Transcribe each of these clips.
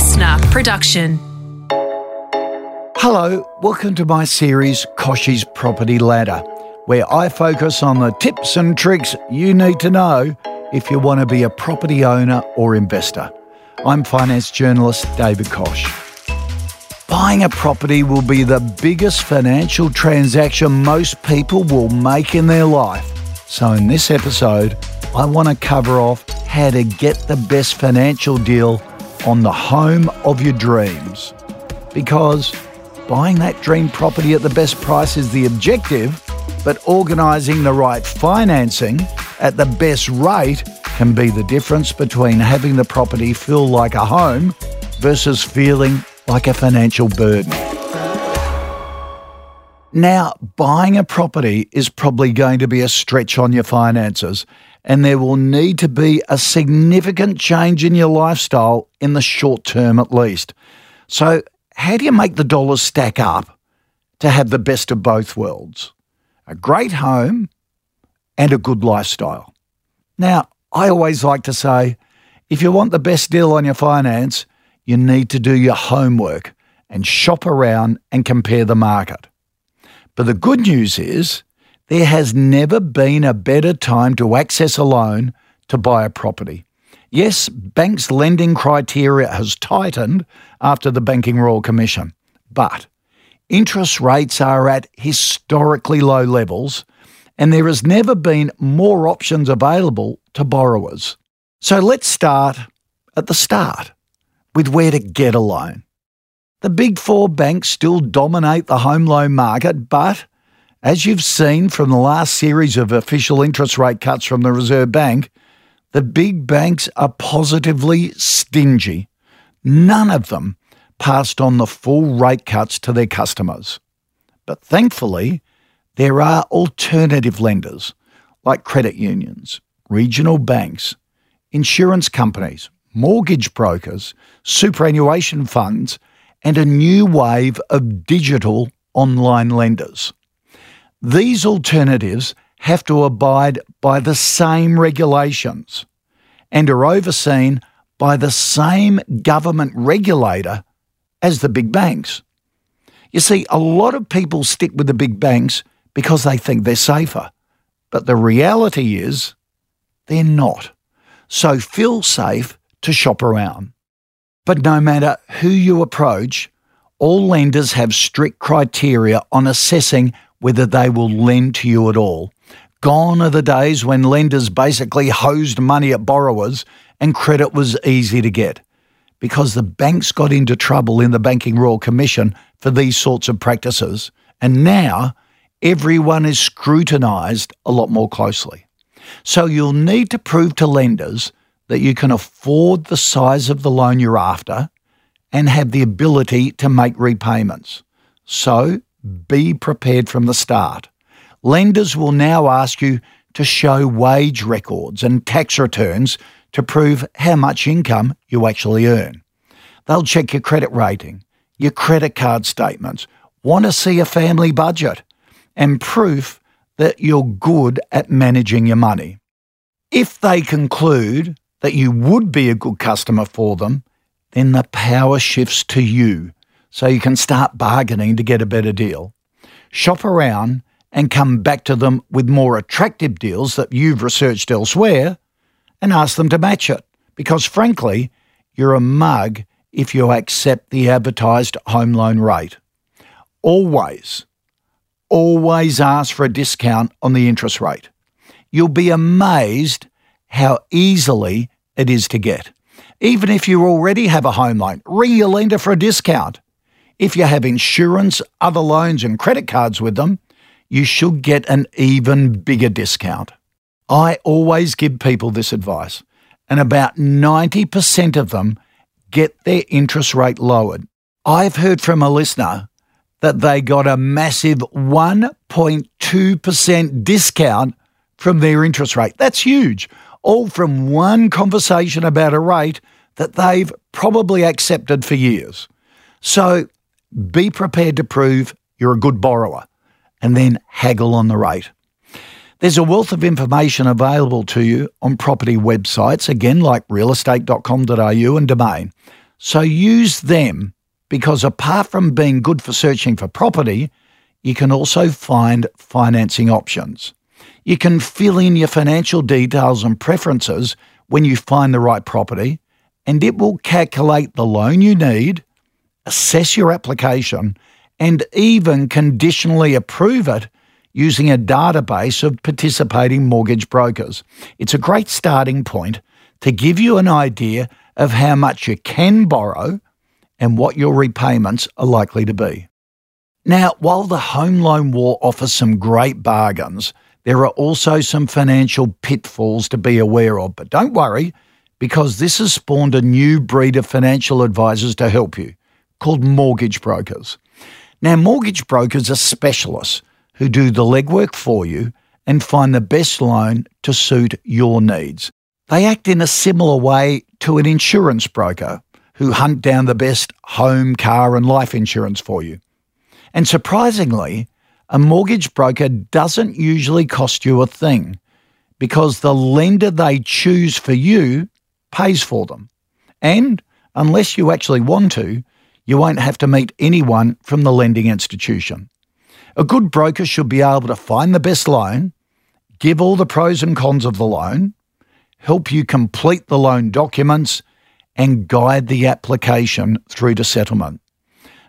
LiSTNR production. Hello, welcome to my series Kochie's Property Ladder, where I focus on the tips and tricks you need to know if you want to be a property owner or investor. I'm finance journalist David Koch. Buying a property will be the biggest financial transaction most people will make in their life. So, in this episode, I want to cover off how to get the best financial deal on the home of your dreams. Because buying that dream property at the best price is the objective, but organising the right financing at the best rate can be the difference between having the property feel like a home versus feeling like a financial burden. Now, buying a property is probably going to be a stretch on your finances, and there will need to be a significant change in your lifestyle in the short term at least. So, how do you make the dollars stack up to have the best of both worlds? A great home and a good lifestyle. Now, I always like to say if you want the best deal on your finance, you need to do your homework and shop around and compare the market. But the good news is there has never been a better time to access a loan to buy a property. Yes, banks' lending criteria has tightened after the Banking Royal Commission, but interest rates are at historically low levels and there has never been more options available to borrowers. So let's start at the start with where to get a loan. The big four banks still dominate the home loan market, but as you've seen from the last series of official interest rate cuts from the Reserve Bank, the big banks are positively stingy. None of them passed on the full rate cuts to their customers. But thankfully, there are alternative lenders like credit unions, regional banks, insurance companies, mortgage brokers, superannuation funds, and a new wave of digital online lenders. These alternatives have to abide by the same regulations and are overseen by the same government regulator as the big banks. You see, a lot of people stick with the big banks because they think they're safer. But the reality is, they're not. So feel safe to shop around. But no matter who you approach, all lenders have strict criteria on assessing whether they will lend to you at all. Gone are the days when lenders basically hosed money at borrowers and credit was easy to get because the banks got into trouble in the Banking Royal Commission for these sorts of practices. And now everyone is scrutinised a lot more closely. So you'll need to prove to lenders that you can afford the size of the loan you're after and have the ability to make repayments. So be prepared from the start. Lenders will now ask you to show wage records and tax returns to prove how much income you actually earn. They'll check your credit rating, your credit card statements, want to see a family budget, and proof that you're good at managing your money. If they conclude that you would be a good customer for them, then the power shifts to you so you can start bargaining to get a better deal. Shop around and come back to them with more attractive deals that you've researched elsewhere and ask them to match it. Because frankly, you're a mug if you accept the advertised home loan rate. Always, always ask for a discount on the interest rate. You'll be amazed how easily it is to get. Even if you already have a home loan, ring your lender for a discount. If you have insurance, other loans, and credit cards with them, you should get an even bigger discount. I always give people this advice, and about 90% of them get their interest rate lowered. I've heard from a listener that they got a massive 1.2% discount from their interest rate. That's huge all from one conversation about a rate that they've probably accepted for years. So be prepared to prove you're a good borrower and then haggle on the rate. There's a wealth of information available to you on property websites, again, like realestate.com.au and Domain. So use them because apart from being good for searching for property, you can also find financing options. You can fill in your financial details and preferences when you find the right property, and it will calculate the loan you need, assess your application, and even conditionally approve it using a database of participating mortgage brokers. It's a great starting point to give you an idea of how much you can borrow and what your repayments are likely to be. Now, while the home loan war offers some great bargains, there are also some financial pitfalls to be aware of. But don't worry, because this has spawned a new breed of financial advisors to help you, called mortgage brokers. Now, mortgage brokers are specialists who do the legwork for you and find the best loan to suit your needs. They act in a similar way to an insurance broker who hunt down the best home, car, and life insurance for you. And surprisingly, a mortgage broker doesn't usually cost you a thing because the lender they choose for you pays for them. And unless you actually want to, you won't have to meet anyone from the lending institution. A good broker should be able to find the best loan, give all the pros and cons of the loan, help you complete the loan documents, and guide the application through to settlement.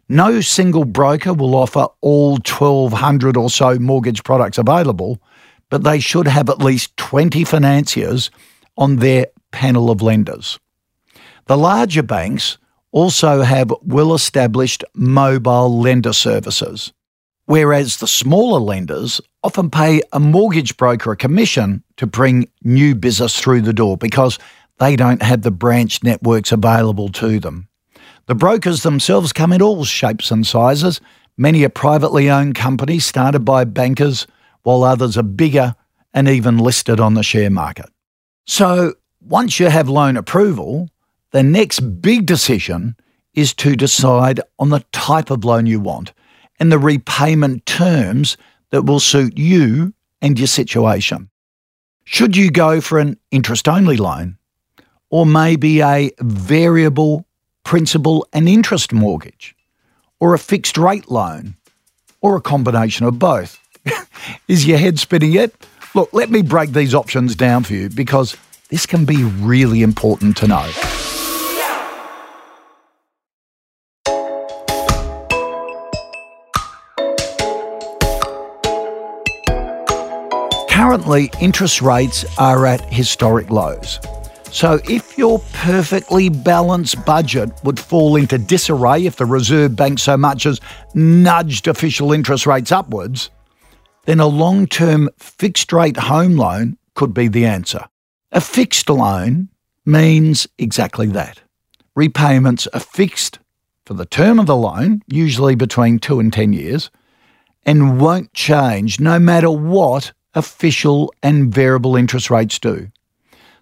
No single broker will offer all 1,200 or so mortgage products available, but they should have at least 20 financiers on their panel of lenders. The larger banks also have well established mobile lender services, whereas the smaller lenders often pay a mortgage broker a commission to bring new business through the door because they don't have the branch networks available to them. The brokers themselves come in all shapes and sizes. Many are privately owned companies started by bankers, while others are bigger and even listed on the share market. So, once you have loan approval, the next big decision is to decide on the type of loan you want and the repayment terms that will suit you and your situation. Should you go for an interest only loan or maybe a variable principal and interest mortgage, or a fixed rate loan, or a combination of both. Is your head spinning yet? Look, let me break these options down for you because this can be really important to know. Currently, interest rates are at historic lows. So, if your perfectly balanced budget would fall into disarray if the Reserve Bank so much as nudged official interest rates upwards, then a long term fixed rate home loan could be the answer. A fixed loan means exactly that. Repayments are fixed for the term of the loan, usually between two and 10 years, and won't change no matter what official and variable interest rates do.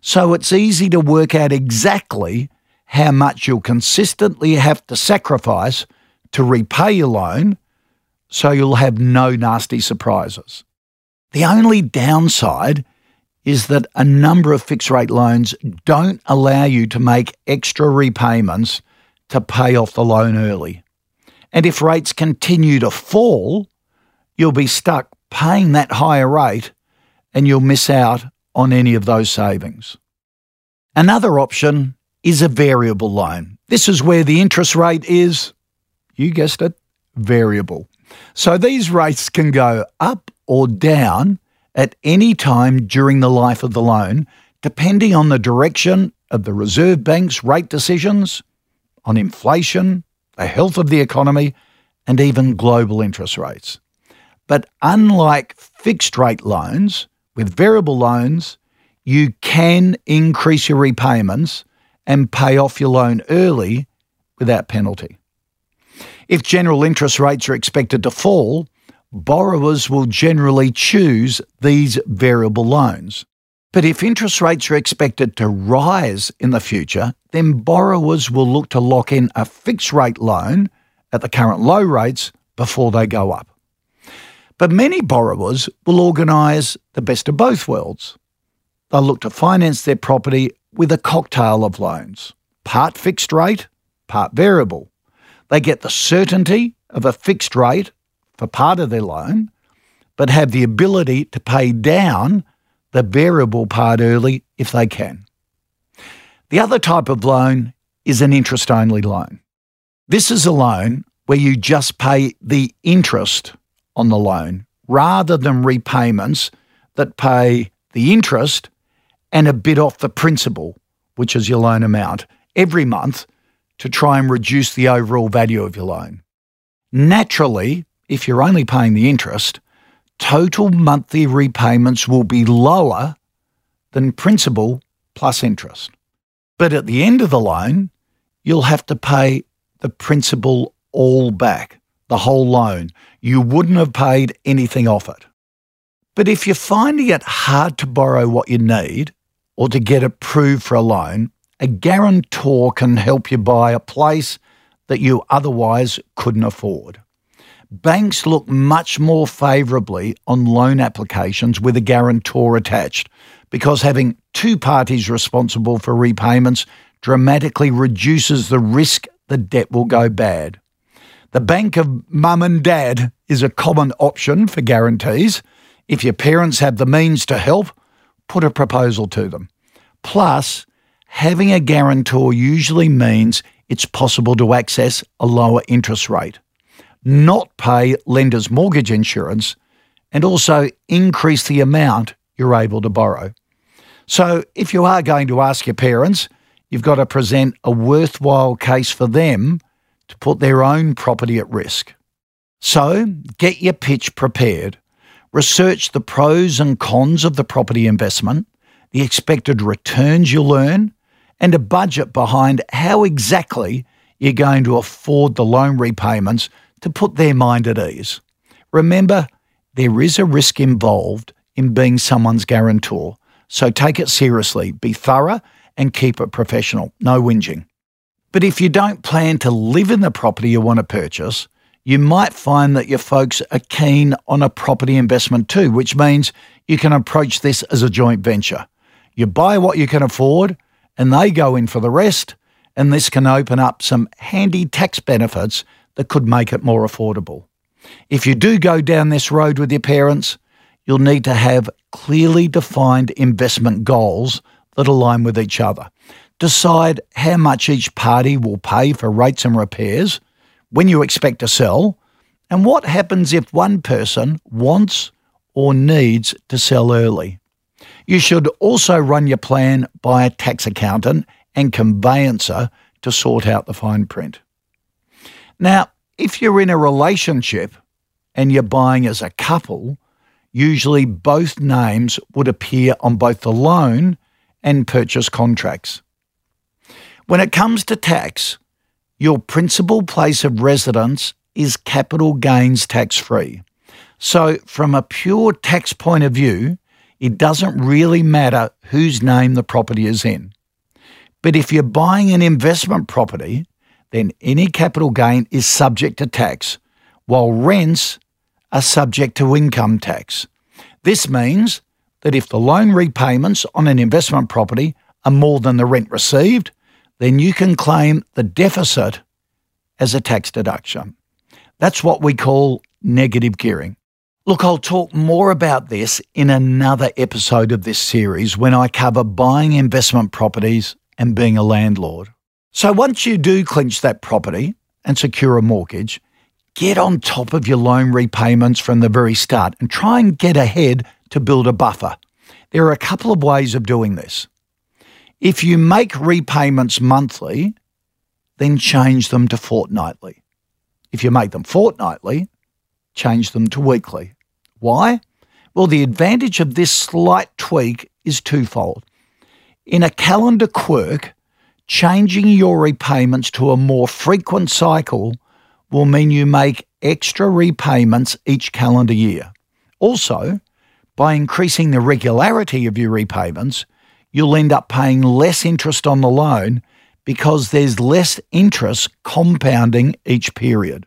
So it's easy to work out exactly how much you'll consistently have to sacrifice to repay your loan so you'll have no nasty surprises. The only downside is that a number of fixed rate loans don't allow you to make extra repayments to pay off the loan early. And if rates continue to fall, you'll be stuck paying that higher rate and you'll miss out on any of those savings. Another option is a variable loan. This is where the interest rate is, you guessed it, variable. So these rates can go up or down at any time during the life of the loan, depending on the direction of the Reserve Bank's rate decisions, on inflation, the health of the economy, and even global interest rates. But unlike fixed rate loans, with variable loans, you can increase your repayments and pay off your loan early without penalty. If general interest rates are expected to fall, borrowers will generally choose these variable loans. But if interest rates are expected to rise in the future, then borrowers will look to lock in a fixed rate loan at the current low rates before they go up. But many borrowers will organise the best of both worlds. They'll look to finance their property with a cocktail of loans part fixed rate part variable. They get the certainty of a fixed rate for part of their loan, but have the ability to pay down the variable part early if they can. The other type of loan is an interest only loan. This is a loan where you just pay the interest on the loan rather than repayments that pay the interest and a bit off the principal, which is your loan amount, every month to try and reduce the overall value of your loan. Naturally, if you're only paying the interest, total monthly repayments will be lower than principal plus interest. But at the end of the loan, you'll have to pay the principal all back, the whole loan. You wouldn't have paid anything off it. But if you're finding it hard to borrow what you need or to get approved for a loan, a guarantor can help you buy a place that you otherwise couldn't afford. Banks look much more favourably on loan applications with a guarantor attached because having two parties responsible for repayments dramatically reduces the risk the debt will go bad. The bank of mum and dad is a common option for guarantees. If your parents have the means to help, put a proposal to them. Plus, having a guarantor usually means it's possible to access a lower interest rate, not pay lender's mortgage insurance, and also increase the amount you're able to borrow. So, if you are going to ask your parents, you've got to present a worthwhile case for them to put their own property at risk. So, get your pitch prepared. Research the pros and cons of the property investment, the expected returns you'll earn, and a budget behind how exactly you're going to afford the loan repayments to put their mind at ease. Remember, there is a risk involved in being someone's guarantor, so take it seriously, be thorough, and keep it professional. No whinging. But if you don't plan to live in the property you want to purchase, you might find that your folks are keen on a property investment too, which means you can approach this as a joint venture. You buy what you can afford, and they go in for the rest, and this can open up some handy tax benefits that could make it more affordable. If you do go down this road with your parents, you'll need to have clearly defined investment goals that align with each other. Decide how much each party will pay for rates and repairs, when you expect to sell, and what happens if one person wants or needs to sell early. You should also run your plan by a tax accountant and conveyancer to sort out the fine print. Now, if you're in a relationship and you're buying as a couple, usually both names would appear on both the loan and purchase contracts. When it comes to tax, your principal place of residence is capital gains tax free. So, from a pure tax point of view, it doesn't really matter whose name the property is in. But if you're buying an investment property, then any capital gain is subject to tax, while rents are subject to income tax. This means that if the loan repayments on an investment property are more than the rent received, then you can claim the deficit as a tax deduction. That's what we call negative gearing. Look, I'll talk more about this in another episode of this series when I cover buying investment properties and being a landlord. So once you do clinch that property and secure a mortgage, get on top of your loan repayments from the very start and try and get ahead to build a buffer. There are a couple of ways of doing this. If you make repayments monthly, then change them to fortnightly. If you make them fortnightly, change them to weekly. Why? Well, the advantage of this slight tweak is twofold. In a calendar quirk, changing your repayments to a more frequent cycle will mean you make extra repayments each calendar year. Also, by increasing the regularity of your repayments, you'll end up paying less interest on the loan because there's less interest compounding each period.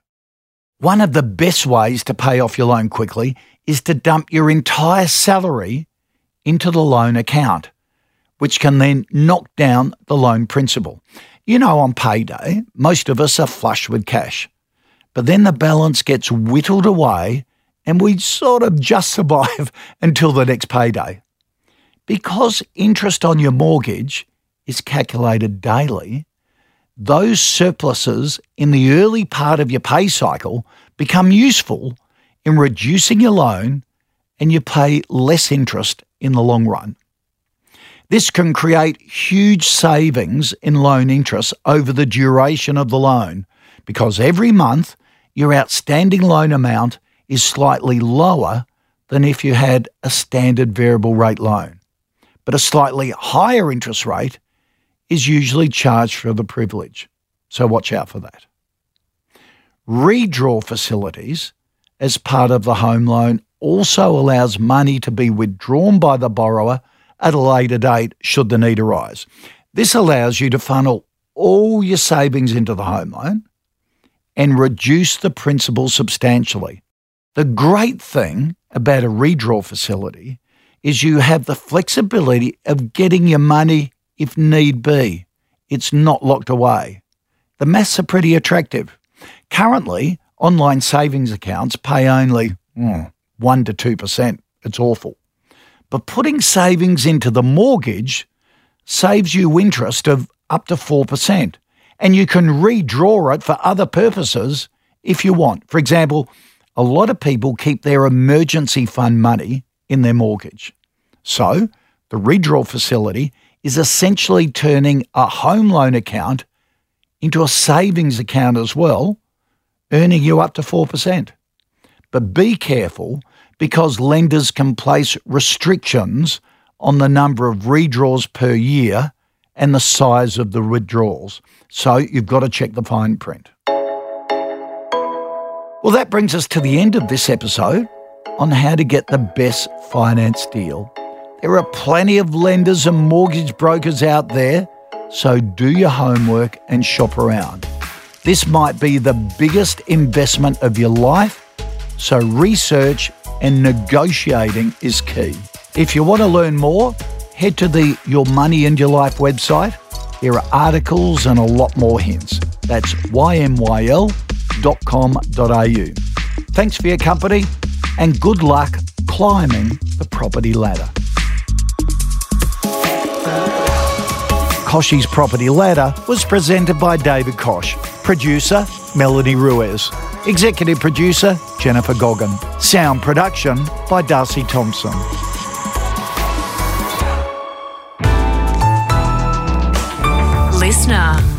One of the best ways to pay off your loan quickly is to dump your entire salary into the loan account, which can then knock down the loan principal. You know, on payday, most of us are flush with cash. But then the balance gets whittled away and we sort of just survive until the next payday. Because interest on your mortgage is calculated daily, those surpluses in the early part of your pay cycle become useful in reducing your loan and you pay less interest in the long run. This can create huge savings in loan interest over the duration of the loan because every month your outstanding loan amount is slightly lower than if you had a standard variable rate loan. But a slightly higher interest rate is usually charged for the privilege. So watch out for that. Redraw facilities as part of the home loan also allows money to be withdrawn by the borrower at a later date should the need arise. This allows you to funnel all your savings into the home loan and reduce the principal substantially. The great thing about a redraw facility is you have the flexibility of getting your money if need be. It's not locked away. The maths are pretty attractive. Currently, online savings accounts pay only mm, 1 to 2%. It's awful. But putting savings into the mortgage saves you interest of up to 4%, and you can redraw it for other purposes if you want. For example, a lot of people keep their emergency fund money in their mortgage. So, the redraw facility is essentially turning a home loan account into a savings account as well, earning you up to 4%. But be careful because lenders can place restrictions on the number of redraws per year and the size of the withdrawals. So you've got to check the fine print. Well, that brings us to the end of this episode on how to get the best finance deal. There are plenty of lenders and mortgage brokers out there, so do your homework and shop around. This might be the biggest investment of your life, so research and negotiating is key. If you want to learn more, head to the Your Money and Your Life website. There are articles and a lot more hints. That's ymyl.com.au. Thanks for your company and good luck climbing the property ladder. Kochie's Property Ladder was presented by David Koch, producer Melanie Ruiz. Executive producer Jennifer Goggin. Sound production by Darcy Thompson. LiSTNR.